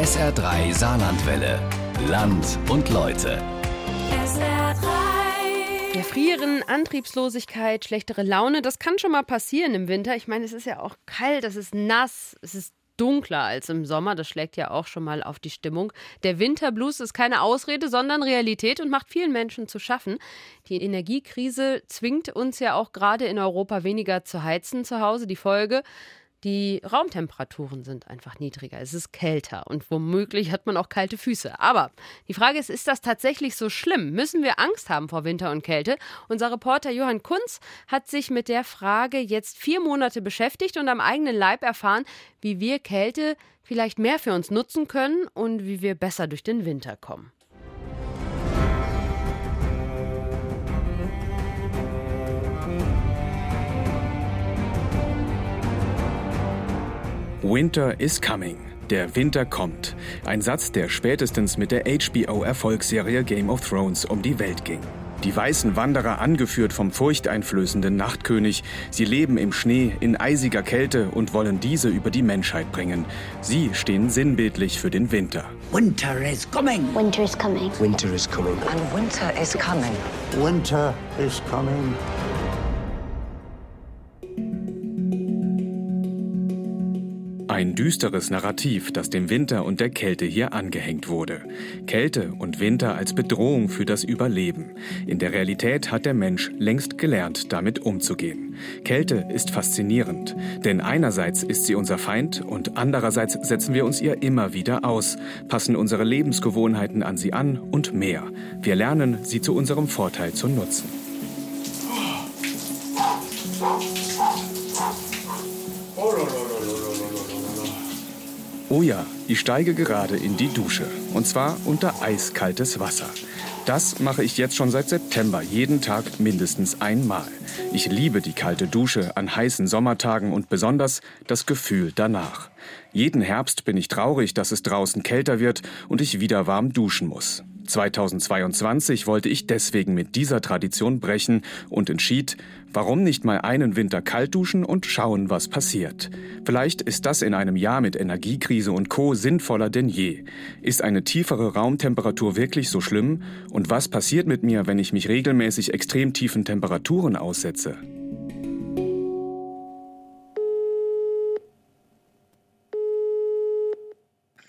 SR3 Saarlandwelle. Land und Leute. Ja, Frieren, Antriebslosigkeit, schlechtere Laune, das kann schon mal passieren im Winter. Ich meine, es ist ja auch kalt, es ist nass, es ist dunkler als im Sommer. Das schlägt ja auch schon mal auf die Stimmung. Der Winterblues ist keine Ausrede, sondern Realität und macht vielen Menschen zu schaffen. Die Energiekrise zwingt uns ja auch gerade in Europa weniger zu heizen zu Hause. Die Folge die Raumtemperaturen sind einfach niedriger, es ist kälter und womöglich hat man auch kalte Füße. Aber die Frage ist, ist das tatsächlich so schlimm? Müssen wir Angst haben vor Winter und Kälte? Unser Reporter Johann Kunz hat sich mit der Frage jetzt vier Monate beschäftigt und am eigenen Leib erfahren, wie wir Kälte vielleicht mehr für uns nutzen können und wie wir besser durch den Winter kommen. Winter is coming. Der Winter kommt. Ein Satz, der spätestens mit der HBO-Erfolgsserie Game of Thrones um die Welt ging. Die weißen Wanderer, angeführt vom furchteinflößenden Nachtkönig, sie leben im Schnee, in eisiger Kälte und wollen diese über die Menschheit bringen. Sie stehen sinnbildlich für den Winter. Winter is coming. Winter is coming. Winter is coming. And winter is coming. Winter is coming. Ein düsteres Narrativ, das dem Winter und der Kälte hier angehängt wurde. Kälte und Winter als Bedrohung für das Überleben. In der Realität hat der Mensch längst gelernt, damit umzugehen. Kälte ist faszinierend, denn einerseits ist sie unser Feind und andererseits setzen wir uns ihr immer wieder aus, passen unsere Lebensgewohnheiten an sie an und mehr. Wir lernen, sie zu unserem Vorteil zu nutzen. Oh ja, ich steige gerade in die Dusche. Und zwar unter eiskaltes Wasser. Das mache ich jetzt schon seit September jeden Tag mindestens einmal. Ich liebe die kalte Dusche an heißen Sommertagen und besonders das Gefühl danach. Jeden Herbst bin ich traurig, dass es draußen kälter wird und ich wieder warm duschen muss. 2022 wollte ich deswegen mit dieser Tradition brechen und entschied, warum nicht mal einen Winter kalt duschen und schauen, was passiert. Vielleicht ist das in einem Jahr mit Energiekrise und Co sinnvoller denn je. Ist eine tiefere Raumtemperatur wirklich so schlimm? Und was passiert mit mir, wenn ich mich regelmäßig extrem tiefen Temperaturen aussetze?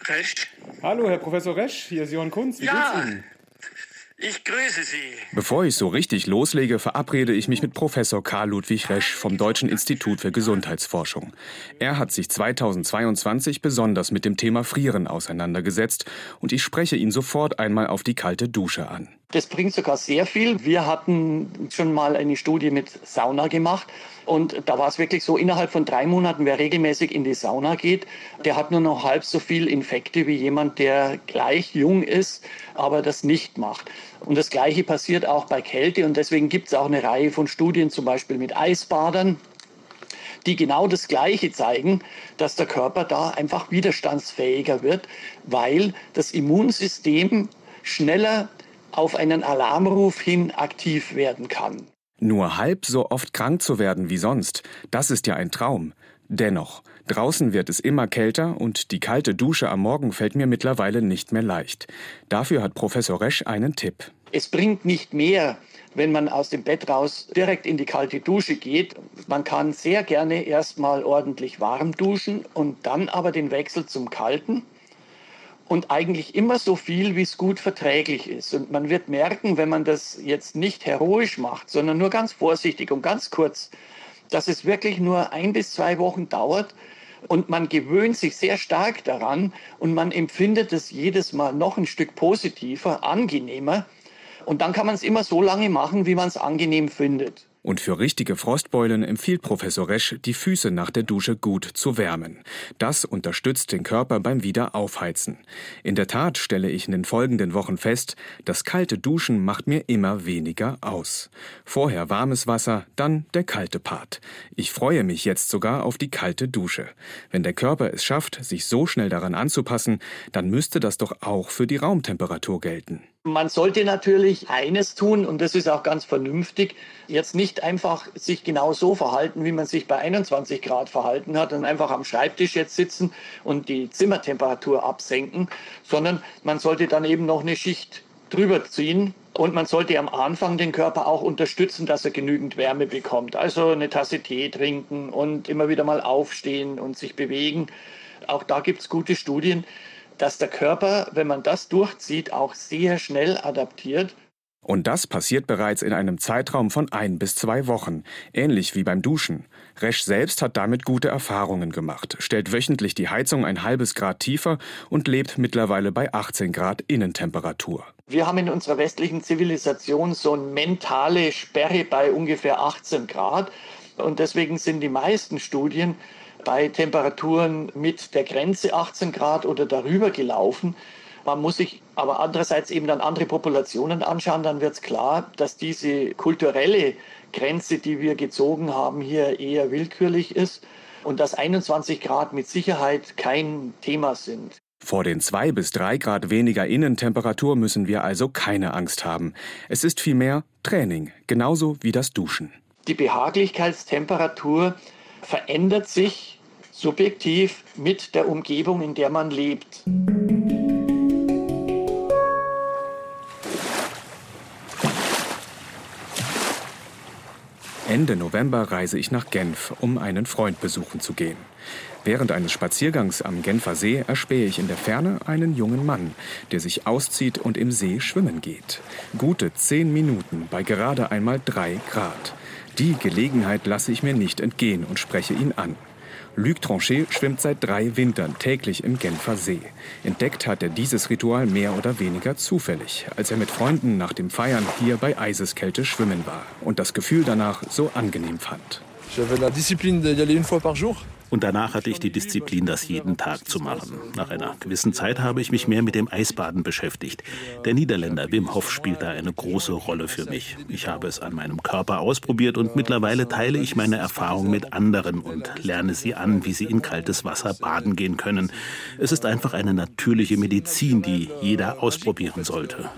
Resch. Hallo, Herr Professor Resch, hier ist Johann Kunz. Wie ja, geht's Ihnen? ich grüße Sie. Bevor ich so richtig loslege, verabrede ich mich mit Professor Karl Ludwig Resch vom Deutschen Institut für Gesundheitsforschung. Er hat sich 2022 besonders mit dem Thema Frieren auseinandergesetzt und ich spreche ihn sofort einmal auf die kalte Dusche an. Das bringt sogar sehr viel. Wir hatten schon mal eine Studie mit Sauna gemacht und da war es wirklich so, innerhalb von drei Monaten, wer regelmäßig in die Sauna geht, der hat nur noch halb so viel Infekte wie jemand, der gleich jung ist, aber das nicht macht. Und das Gleiche passiert auch bei Kälte und deswegen gibt es auch eine Reihe von Studien, zum Beispiel mit Eisbadern, die genau das Gleiche zeigen, dass der Körper da einfach widerstandsfähiger wird, weil das Immunsystem schneller auf einen Alarmruf hin aktiv werden kann. Nur halb so oft krank zu werden wie sonst, das ist ja ein Traum. Dennoch, draußen wird es immer kälter und die kalte Dusche am Morgen fällt mir mittlerweile nicht mehr leicht. Dafür hat Professor Resch einen Tipp. Es bringt nicht mehr, wenn man aus dem Bett raus direkt in die kalte Dusche geht. Man kann sehr gerne erstmal ordentlich warm duschen und dann aber den Wechsel zum kalten und eigentlich immer so viel, wie es gut verträglich ist. Und man wird merken, wenn man das jetzt nicht heroisch macht, sondern nur ganz vorsichtig und ganz kurz, dass es wirklich nur ein bis zwei Wochen dauert und man gewöhnt sich sehr stark daran und man empfindet es jedes Mal noch ein Stück positiver, angenehmer. Und dann kann man es immer so lange machen, wie man es angenehm findet. Und für richtige Frostbeulen empfiehlt Professor Resch, die Füße nach der Dusche gut zu wärmen. Das unterstützt den Körper beim Wiederaufheizen. In der Tat stelle ich in den folgenden Wochen fest, das kalte Duschen macht mir immer weniger aus. Vorher warmes Wasser, dann der kalte Part. Ich freue mich jetzt sogar auf die kalte Dusche. Wenn der Körper es schafft, sich so schnell daran anzupassen, dann müsste das doch auch für die Raumtemperatur gelten. Man sollte natürlich eines tun, und das ist auch ganz vernünftig, jetzt nicht einfach sich genau so verhalten, wie man sich bei 21 Grad verhalten hat und einfach am Schreibtisch jetzt sitzen und die Zimmertemperatur absenken, sondern man sollte dann eben noch eine Schicht drüber ziehen. Und man sollte am Anfang den Körper auch unterstützen, dass er genügend Wärme bekommt. Also eine Tasse Tee trinken und immer wieder mal aufstehen und sich bewegen. Auch da gibt es gute Studien, dass der Körper, wenn man das durchzieht, auch sehr schnell adaptiert. Und das passiert bereits in einem Zeitraum von ein bis zwei Wochen, ähnlich wie beim Duschen. Resch selbst hat damit gute Erfahrungen gemacht, stellt wöchentlich die Heizung ein halbes Grad tiefer und lebt mittlerweile bei 18 Grad Innentemperatur. Wir haben in unserer westlichen Zivilisation so eine mentale Sperre bei ungefähr 18 Grad. Und deswegen sind die meisten Studien bei Temperaturen mit der Grenze 18 Grad oder darüber gelaufen. Man muss sich aber andererseits eben dann andere Populationen anschauen, dann wird es klar, dass diese kulturelle Grenze, die wir gezogen haben, hier eher willkürlich ist und dass 21 Grad mit Sicherheit kein Thema sind. Vor den zwei bis drei Grad weniger Innentemperatur müssen wir also keine Angst haben. Es ist vielmehr Training, genauso wie das Duschen. Die Behaglichkeitstemperatur verändert sich subjektiv mit der Umgebung, in der man lebt. Ende November reise ich nach Genf, um einen Freund besuchen zu gehen. Während eines Spaziergangs am Genfer See erspähe ich in der Ferne einen jungen Mann, der sich auszieht und im See schwimmen geht. Gute zehn Minuten bei gerade einmal drei Grad. Die Gelegenheit lasse ich mir nicht entgehen und spreche ihn an. Luc Tranchet schwimmt seit drei Wintern täglich im Genfer See. Entdeckt hat er dieses Ritual mehr oder weniger zufällig, als er mit Freunden nach dem Feiern hier bei Eiseskälte schwimmen war und das Gefühl danach so angenehm fand. J'avais la discipline d'y aller une fois par jour. Und danach hatte ich die Disziplin, das jeden Tag zu machen. Nach einer gewissen Zeit habe ich mich mehr mit dem Eisbaden beschäftigt. Der Niederländer Wim Hof spielt da eine große Rolle für mich. Ich habe es an meinem Körper ausprobiert und mittlerweile teile ich meine Erfahrungen mit anderen und lerne sie an, wie sie in kaltes Wasser baden gehen können. Es ist einfach eine natürliche Medizin, die jeder ausprobieren sollte.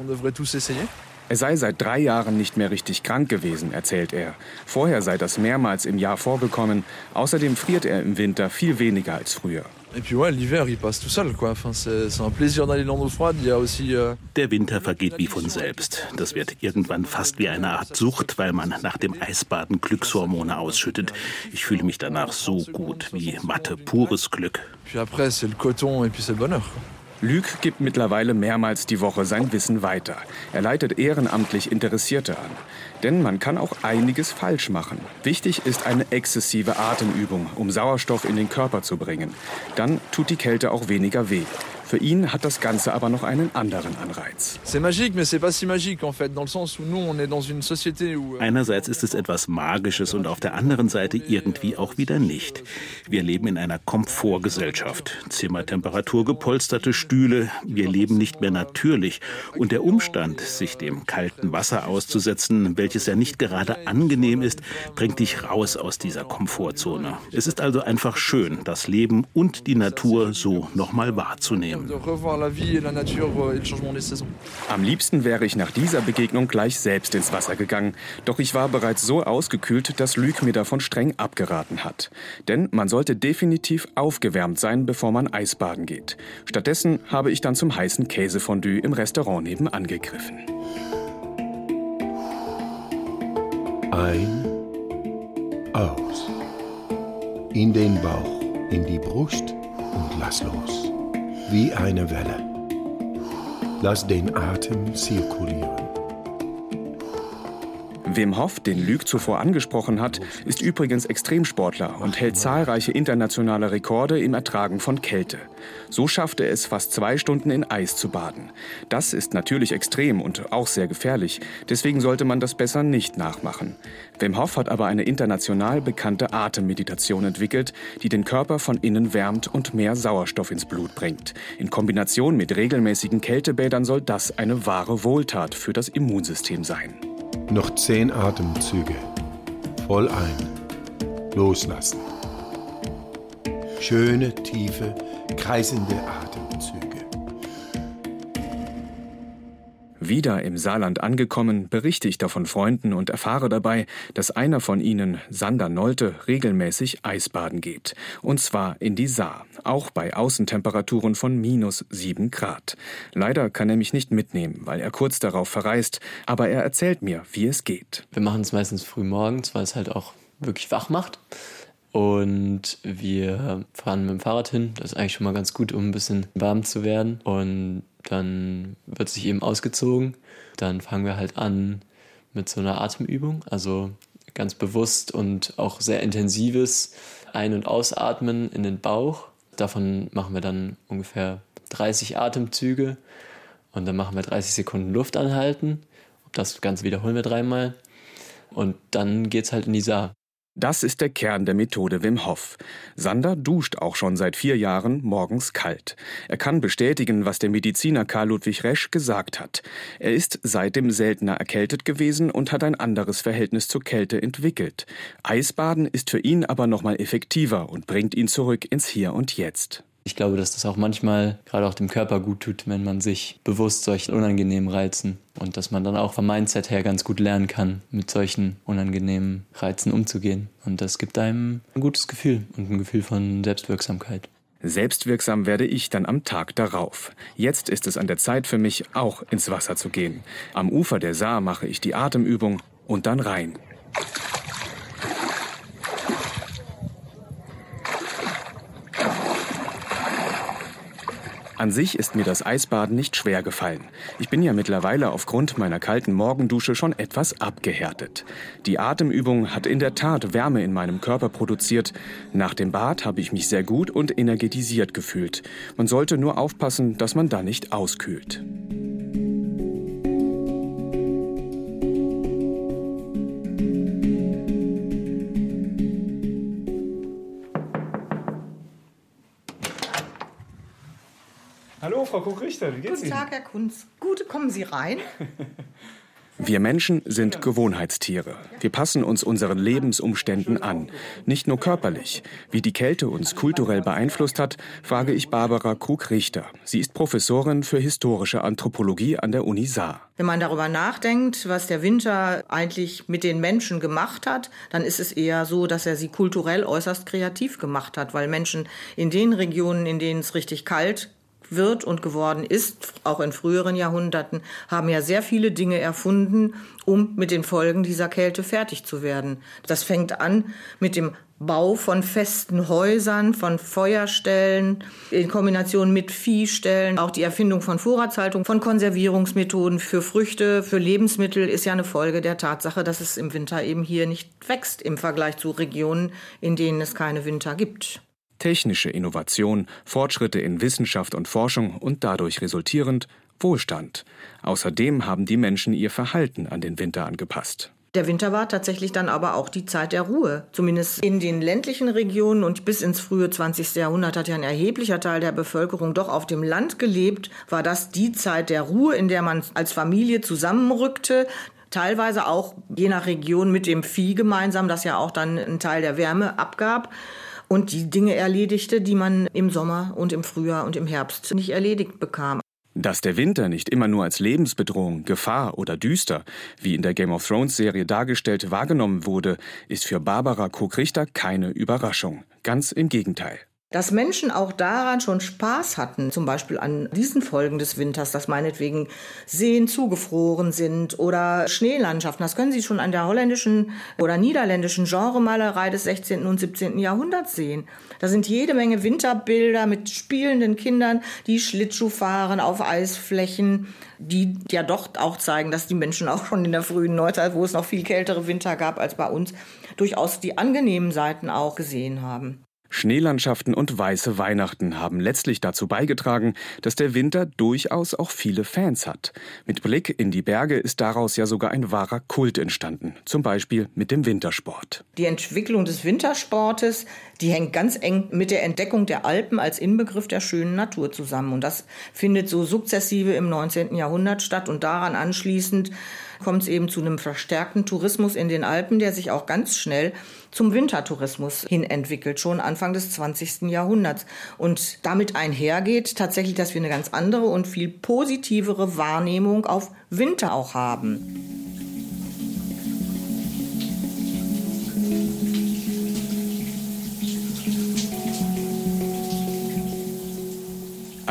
Er sei seit drei Jahren nicht mehr richtig krank gewesen, erzählt er. Vorher sei das mehrmals im Jahr vorgekommen. Außerdem friert er im Winter viel weniger als früher. Euh, Der Winter vergeht wie von selbst. Das wird irgendwann fast wie eine Art Sucht, weil man nach dem Eisbaden Glückshormone ausschüttet. Ich fühle mich danach so gut wie Mathe, pures Glück. puis après, c'est le coton et puis c'est le bonheur. Lüg gibt mittlerweile mehrmals die Woche sein Wissen weiter. Er leitet ehrenamtlich Interessierte an. Denn man kann auch einiges falsch machen. Wichtig ist eine exzessive Atemübung, um Sauerstoff in den Körper zu bringen. Dann tut die Kälte auch weniger weh. Für ihn hat das Ganze aber noch einen anderen Anreiz. Euh, Einerseits ist es etwas Magisches und auf der anderen Seite irgendwie auch wieder nicht. Wir leben in einer Komfortgesellschaft. Zimmertemperatur, gepolsterte Stühle. Wir leben nicht mehr natürlich. Und der Umstand, sich dem kalten Wasser auszusetzen, welches ja nicht gerade angenehm ist, bringt dich raus aus dieser Komfortzone. Es ist also einfach schön, das Leben und die Natur so nochmal wahrzunehmen. Euh. Am liebsten wäre ich nach dieser Begegnung gleich selbst ins Wasser gegangen. Doch ich war bereits so ausgekühlt, dass Lüg mir davon streng abgeraten hat. Denn man sollte definitiv aufgewärmt sein, bevor man Eisbaden geht. Stattdessen habe ich dann zum heißen Käsefondue im Restaurant nebenan gegriffen. Ein, aus. In den Bauch, in die Brust und lass los. Wie eine Welle. Lass den Atem zirkulieren. Wim Hof, den Lüg zuvor angesprochen hat, ist übrigens Extremsportler und hält zahlreiche internationale Rekorde im Ertragen von Kälte. So schafft er es, fast zwei Stunden in Eis zu baden. Das ist natürlich extrem und auch sehr gefährlich. Deswegen sollte man das besser nicht nachmachen. Wim Hof hat aber eine international bekannte Atemmeditation entwickelt, die den Körper von innen wärmt und mehr Sauerstoff ins Blut bringt. In Kombination mit regelmäßigen Kältebädern soll das eine wahre Wohltat für das Immunsystem sein. Noch zehn Atemzüge. Voll ein. Loslassen. Schöne, tiefe, kreisende Atemzüge. Wieder im Saarland angekommen, berichte ich davon Freunden und erfahre dabei, dass einer von ihnen, Sander Nolte, regelmäßig Eisbaden geht. Und zwar in die Saar, auch bei Außentemperaturen von minus sieben Grad. Leider kann er mich nicht mitnehmen, weil er kurz darauf verreist, aber er erzählt mir, wie es geht. Wir machen es meistens früh morgens, weil es halt auch wirklich wach macht. Und wir fahren mit dem Fahrrad hin. Das ist eigentlich schon mal ganz gut, um ein bisschen warm zu werden. Und dann wird sich eben ausgezogen. Dann fangen wir halt an mit so einer Atemübung. Also ganz bewusst und auch sehr intensives Ein- und Ausatmen in den Bauch. Davon machen wir dann ungefähr 30 Atemzüge. Und dann machen wir 30 Sekunden Luft anhalten. Das Ganze wiederholen wir dreimal. Und dann geht's halt in die Saar. Das ist der Kern der Methode Wim Hof. Sander duscht auch schon seit vier Jahren morgens kalt. Er kann bestätigen, was der Mediziner Karl Ludwig Resch gesagt hat. Er ist seitdem seltener erkältet gewesen und hat ein anderes Verhältnis zur Kälte entwickelt. Eisbaden ist für ihn aber nochmal effektiver und bringt ihn zurück ins Hier und Jetzt. Ich glaube, dass das auch manchmal gerade auch dem Körper gut tut, wenn man sich bewusst solchen unangenehmen Reizen und dass man dann auch vom Mindset her ganz gut lernen kann, mit solchen unangenehmen Reizen umzugehen. Und das gibt einem ein gutes Gefühl und ein Gefühl von Selbstwirksamkeit. Selbstwirksam werde ich dann am Tag darauf. Jetzt ist es an der Zeit für mich, auch ins Wasser zu gehen. Am Ufer der Saar mache ich die Atemübung und dann rein. An sich ist mir das Eisbaden nicht schwer gefallen. Ich bin ja mittlerweile aufgrund meiner kalten Morgendusche schon etwas abgehärtet. Die Atemübung hat in der Tat Wärme in meinem Körper produziert. Nach dem Bad habe ich mich sehr gut und energetisiert gefühlt. Man sollte nur aufpassen, dass man da nicht auskühlt. Frau Kuch-Richter, wie geht's Guten Tag, Herr Kunz. Gut, kommen Sie rein. Wir Menschen sind Gewohnheitstiere. Wir passen uns unseren Lebensumständen an. Nicht nur körperlich. Wie die Kälte uns kulturell beeinflusst hat, frage ich Barbara Krug-Richter. Sie ist Professorin für historische Anthropologie an der Uni Saar. Wenn man darüber nachdenkt, was der Winter eigentlich mit den Menschen gemacht hat, dann ist es eher so, dass er sie kulturell äußerst kreativ gemacht hat, weil Menschen in den Regionen, in denen es richtig kalt wird und geworden ist, auch in früheren Jahrhunderten, haben ja sehr viele Dinge erfunden, um mit den Folgen dieser Kälte fertig zu werden. Das fängt an mit dem Bau von festen Häusern, von Feuerstellen, in Kombination mit Viehstellen, auch die Erfindung von Vorratshaltung, von Konservierungsmethoden für Früchte, für Lebensmittel ist ja eine Folge der Tatsache, dass es im Winter eben hier nicht wächst im Vergleich zu Regionen, in denen es keine Winter gibt technische Innovation, Fortschritte in Wissenschaft und Forschung und dadurch resultierend Wohlstand. Außerdem haben die Menschen ihr Verhalten an den Winter angepasst. Der Winter war tatsächlich dann aber auch die Zeit der Ruhe. Zumindest in den ländlichen Regionen und bis ins frühe 20. Jahrhundert hat ja ein erheblicher Teil der Bevölkerung doch auf dem Land gelebt, war das die Zeit der Ruhe, in der man als Familie zusammenrückte, teilweise auch je nach Region mit dem Vieh gemeinsam, das ja auch dann einen Teil der Wärme abgab und die Dinge erledigte, die man im Sommer und im Frühjahr und im Herbst nicht erledigt bekam. Dass der Winter nicht immer nur als Lebensbedrohung, Gefahr oder düster, wie in der Game of Thrones Serie dargestellt, wahrgenommen wurde, ist für Barbara Koch-Richter keine Überraschung. Ganz im Gegenteil dass Menschen auch daran schon Spaß hatten, zum Beispiel an diesen Folgen des Winters, dass meinetwegen Seen zugefroren sind oder Schneelandschaften. Das können Sie schon an der holländischen oder niederländischen Genremalerei des 16. und 17. Jahrhunderts sehen. Da sind jede Menge Winterbilder mit spielenden Kindern, die Schlittschuh fahren auf Eisflächen, die ja doch auch zeigen, dass die Menschen auch schon in der frühen Neuzeit, wo es noch viel kältere Winter gab als bei uns, durchaus die angenehmen Seiten auch gesehen haben. Schneelandschaften und weiße Weihnachten haben letztlich dazu beigetragen, dass der Winter durchaus auch viele Fans hat. Mit Blick in die Berge ist daraus ja sogar ein wahrer Kult entstanden, zum Beispiel mit dem Wintersport. Die Entwicklung des Wintersportes, die hängt ganz eng mit der Entdeckung der Alpen als Inbegriff der schönen Natur zusammen. Und das findet so sukzessive im 19. Jahrhundert statt und daran anschließend kommt es eben zu einem verstärkten Tourismus in den Alpen, der sich auch ganz schnell zum Wintertourismus hin entwickelt, schon Anfang des 20. Jahrhunderts. Und damit einhergeht tatsächlich, dass wir eine ganz andere und viel positivere Wahrnehmung auf Winter auch haben.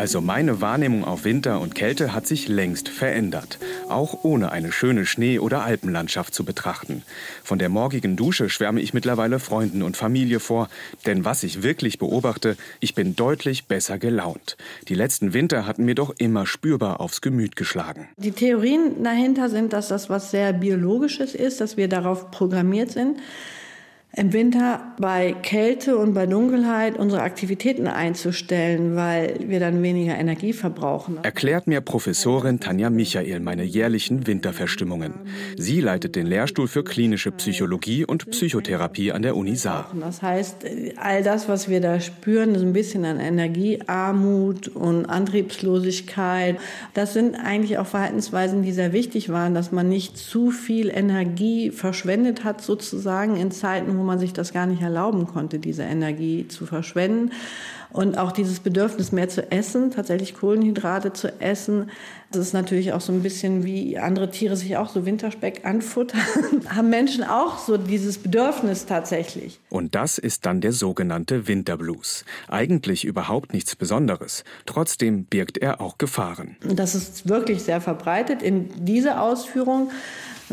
Also meine Wahrnehmung auf Winter und Kälte hat sich längst verändert, auch ohne eine schöne Schnee- oder Alpenlandschaft zu betrachten. Von der morgigen Dusche schwärme ich mittlerweile Freunden und Familie vor, denn was ich wirklich beobachte, ich bin deutlich besser gelaunt. Die letzten Winter hatten mir doch immer spürbar aufs Gemüt geschlagen. Die Theorien dahinter sind, dass das was sehr biologisches ist, dass wir darauf programmiert sind im Winter bei Kälte und bei Dunkelheit unsere Aktivitäten einzustellen, weil wir dann weniger Energie verbrauchen. Erklärt mir Professorin Tanja Michael meine jährlichen Winterverstimmungen. Sie leitet den Lehrstuhl für klinische Psychologie und Psychotherapie an der Uni Saar. Das heißt, all das, was wir da spüren, ist ein bisschen an Energiearmut und Antriebslosigkeit. Das sind eigentlich auch Verhaltensweisen, die sehr wichtig waren, dass man nicht zu viel Energie verschwendet hat, sozusagen in Zeiten, wo man sich das gar nicht erlauben konnte, diese Energie zu verschwenden. Und auch dieses Bedürfnis mehr zu essen, tatsächlich Kohlenhydrate zu essen. Das ist natürlich auch so ein bisschen wie andere Tiere sich auch so Winterspeck anfuttern. Haben Menschen auch so dieses Bedürfnis tatsächlich. Und das ist dann der sogenannte Winterblues. Eigentlich überhaupt nichts Besonderes. Trotzdem birgt er auch Gefahren. Das ist wirklich sehr verbreitet in dieser Ausführung.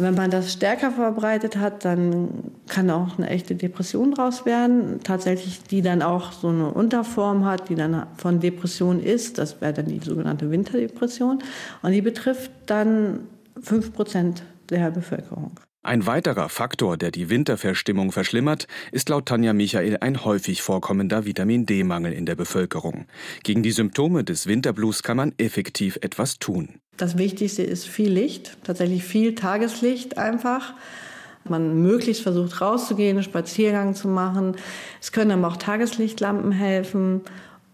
Wenn man das stärker verbreitet hat, dann kann auch eine echte Depression draus werden. Tatsächlich, die dann auch so eine Unterform hat, die dann von Depression ist. Das wäre dann die sogenannte Winterdepression. Und die betrifft dann 5 Prozent der Bevölkerung. Ein weiterer Faktor, der die Winterverstimmung verschlimmert, ist laut Tanja Michael ein häufig vorkommender Vitamin D-Mangel in der Bevölkerung. Gegen die Symptome des Winterblues kann man effektiv etwas tun. Das Wichtigste ist viel Licht, tatsächlich viel Tageslicht einfach. Man möglichst versucht rauszugehen, einen Spaziergang zu machen. Es können aber auch Tageslichtlampen helfen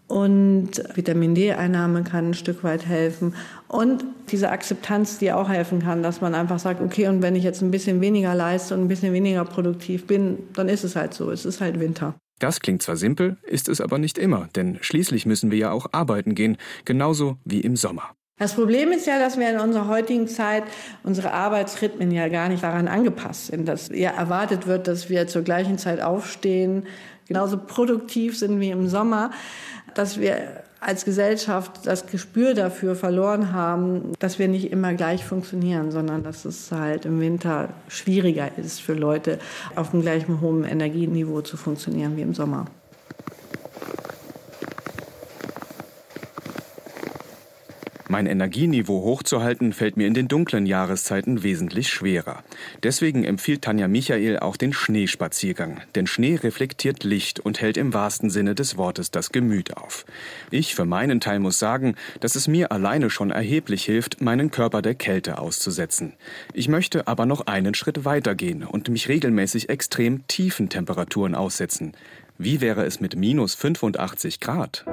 und Vitamin D-Einnahme kann ein Stück weit helfen. Und diese Akzeptanz, die auch helfen kann, dass man einfach sagt, okay, und wenn ich jetzt ein bisschen weniger leiste und ein bisschen weniger produktiv bin, dann ist es halt so. Es ist halt Winter. Das klingt zwar simpel, ist es aber nicht immer, denn schließlich müssen wir ja auch arbeiten gehen, genauso wie im Sommer. Das Problem ist ja, dass wir in unserer heutigen Zeit unsere Arbeitsrhythmen ja gar nicht daran angepasst sind, dass ja erwartet wird, dass wir zur gleichen Zeit aufstehen, genauso produktiv sind wie im Sommer, dass wir als Gesellschaft das Gespür dafür verloren haben, dass wir nicht immer gleich funktionieren, sondern dass es halt im Winter schwieriger ist für Leute, auf dem gleichen hohen Energieniveau zu funktionieren wie im Sommer. Mein Energieniveau hochzuhalten fällt mir in den dunklen Jahreszeiten wesentlich schwerer. Deswegen empfiehlt Tanja Michael auch den Schneespaziergang. Denn Schnee reflektiert Licht und hält im wahrsten Sinne des Wortes das Gemüt auf. Ich für meinen Teil muss sagen, dass es mir alleine schon erheblich hilft, meinen Körper der Kälte auszusetzen. Ich möchte aber noch einen Schritt weitergehen und mich regelmäßig extrem tiefen Temperaturen aussetzen. Wie wäre es mit minus 85 Grad?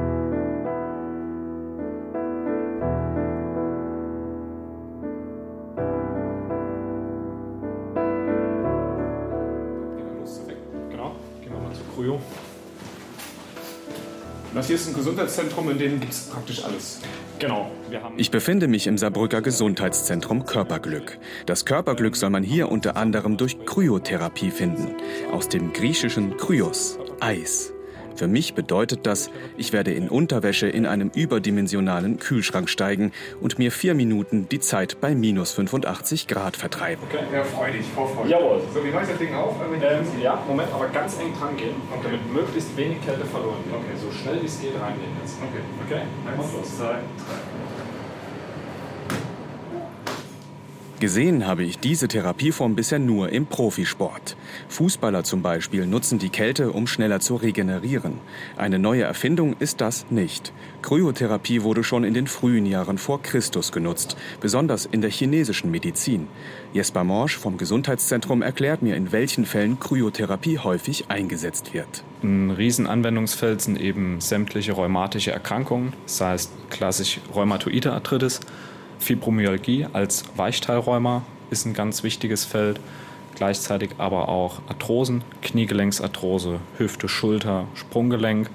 Kryo. Das hier ist ein Gesundheitszentrum, in dem gibt es praktisch alles. Genau. ich befinde mich im Saarbrücker Gesundheitszentrum Körperglück. Das Körperglück soll man hier unter anderem durch Kryotherapie finden. Aus dem griechischen Kryos, Eis. Für mich bedeutet das, ich werde in Unterwäsche in einem überdimensionalen Kühlschrank steigen und mir vier Minuten die Zeit bei minus 85 Grad vertreiben. Okay, ja, freu dich, vorfreude. Jawohl. So, wie mache ich das Ding auf? Ähm, ja, Moment, aber ganz eng dran gehen, okay. damit möglichst wenig Kälte verloren wird. Okay, so schnell wie es geht reingehen jetzt. Okay, okay. Eins, zwei, drei. Gesehen habe ich diese Therapieform bisher nur im Profisport. Fußballer zum Beispiel nutzen die Kälte, um schneller zu regenerieren. Eine neue Erfindung ist das nicht. Kryotherapie wurde schon in den frühen Jahren vor Christus genutzt, besonders in der chinesischen Medizin. Jesper Morsch vom Gesundheitszentrum erklärt mir, in welchen Fällen Kryotherapie häufig eingesetzt wird. Ein Riesenanwendungsfeld sind eben sämtliche rheumatische Erkrankungen, das heißt klassisch rheumatoide Arthritis, Fibromyalgie als Weichteilrheuma ist ein ganz wichtiges Feld. Gleichzeitig aber auch Arthrosen, Kniegelenksarthrose, Hüfte, Schulter, Sprunggelenk.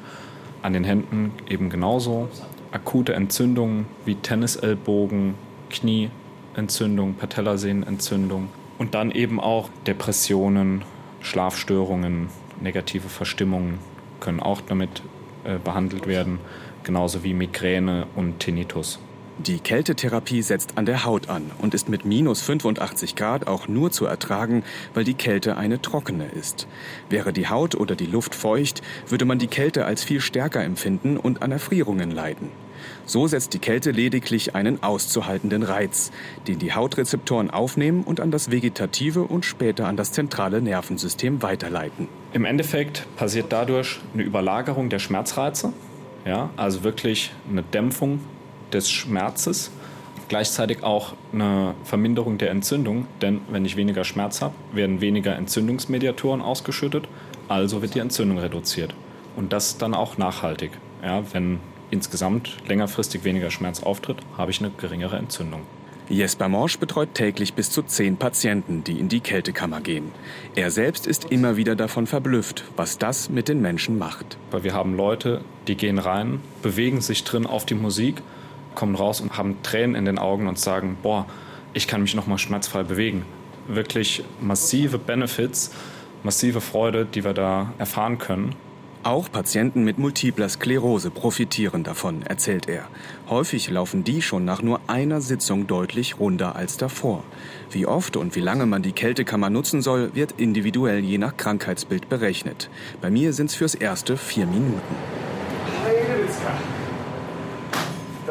An den Händen eben genauso. Akute Entzündungen wie Tennisellbogen, Knieentzündung, Patellasehnenentzündung. Und dann eben auch Depressionen, Schlafstörungen, negative Verstimmungen können auch damit äh, behandelt werden, genauso wie Migräne und Tinnitus. Die Kältetherapie setzt an der Haut an und ist mit minus 85 Grad auch nur zu ertragen, weil die Kälte eine trockene ist. Wäre die Haut oder die Luft feucht, würde man die Kälte als viel stärker empfinden und an Erfrierungen leiden. So setzt die Kälte lediglich einen auszuhaltenden Reiz, den die Hautrezeptoren aufnehmen und an das vegetative und später an das zentrale Nervensystem weiterleiten. Im Endeffekt passiert dadurch eine Überlagerung der Schmerzreize, ja, also wirklich eine Dämpfung des Schmerzes, gleichzeitig auch eine Verminderung der Entzündung, denn wenn ich weniger Schmerz habe, werden weniger Entzündungsmediatoren ausgeschüttet, also wird die Entzündung reduziert. Und das dann auch nachhaltig. Ja, wenn insgesamt längerfristig weniger Schmerz auftritt, habe ich eine geringere Entzündung. Jesper Morsch betreut täglich bis zu zehn Patienten, die in die Kältekammer gehen. Er selbst ist immer wieder davon verblüfft, was das mit den Menschen macht. Weil wir haben Leute, die gehen rein, bewegen sich drin auf die Musik, kommen raus und haben Tränen in den Augen und sagen, boah, ich kann mich noch mal schmerzfrei bewegen. Wirklich massive Benefits, massive Freude, die wir da erfahren können. Auch Patienten mit multipler Sklerose profitieren davon, erzählt er. Häufig laufen die schon nach nur einer Sitzung deutlich runder als davor. Wie oft und wie lange man die Kältekammer nutzen soll, wird individuell je nach Krankheitsbild berechnet. Bei mir sind es fürs erste vier Minuten.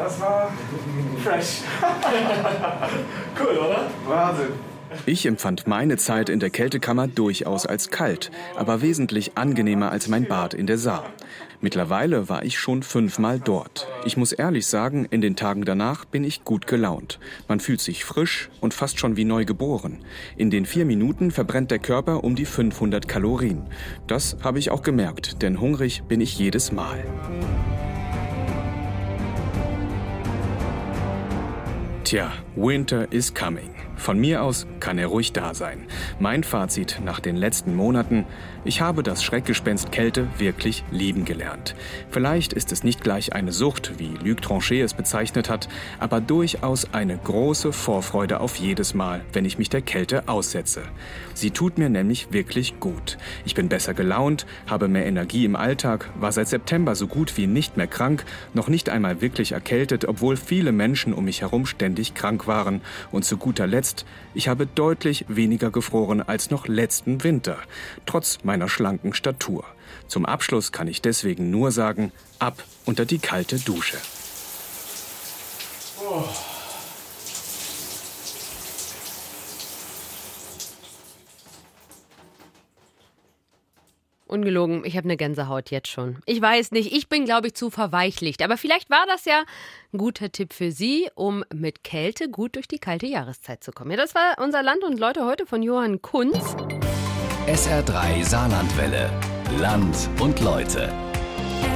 Das war fresh. cool, oder? Wahnsinn. Ich empfand meine Zeit in der Kältekammer durchaus als kalt, aber wesentlich angenehmer als mein Bad in der Saar. Mittlerweile war ich schon fünfmal dort. Ich muss ehrlich sagen, in den Tagen danach bin ich gut gelaunt. Man fühlt sich frisch und fast schon wie neu geboren. In den vier Minuten verbrennt der Körper um die 500 Kalorien. Das habe ich auch gemerkt, denn hungrig bin ich jedes Mal. Tja, Winter is coming. Von mir aus kann er ruhig da sein. Mein Fazit nach den letzten Monaten, ich habe das Schreckgespenst Kälte wirklich lieben gelernt. Vielleicht ist es nicht gleich eine Sucht, wie Luc Tranchet es bezeichnet hat, aber durchaus eine große Vorfreude auf jedes Mal, wenn ich mich der Kälte aussetze. Sie tut mir nämlich wirklich gut. Ich bin besser gelaunt, habe mehr Energie im Alltag, war seit September so gut wie nicht mehr krank, noch nicht einmal wirklich erkältet, obwohl viele Menschen um mich herum ständig krank waren. Und zu guter Letzt, ich habe deutlich weniger gefroren als noch letzten Winter, trotz meiner schlanken Statur. Zum Abschluss kann ich deswegen nur sagen, ab unter die kalte Dusche. Oh. Ungelogen, ich habe eine Gänsehaut jetzt schon. Ich weiß nicht, ich bin, glaube ich, zu verweichlicht. Aber vielleicht war das ja ein guter Tipp für Sie, um mit Kälte gut durch die kalte Jahreszeit zu kommen. Ja, das war unser Land und Leute heute von Johann Kunz. SR3 Saarlandwelle. Land und Leute.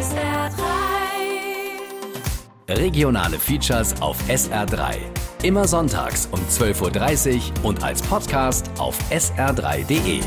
SR3. Regionale Features auf SR3. Immer sonntags um 12.30 Uhr und als Podcast auf sr3.de.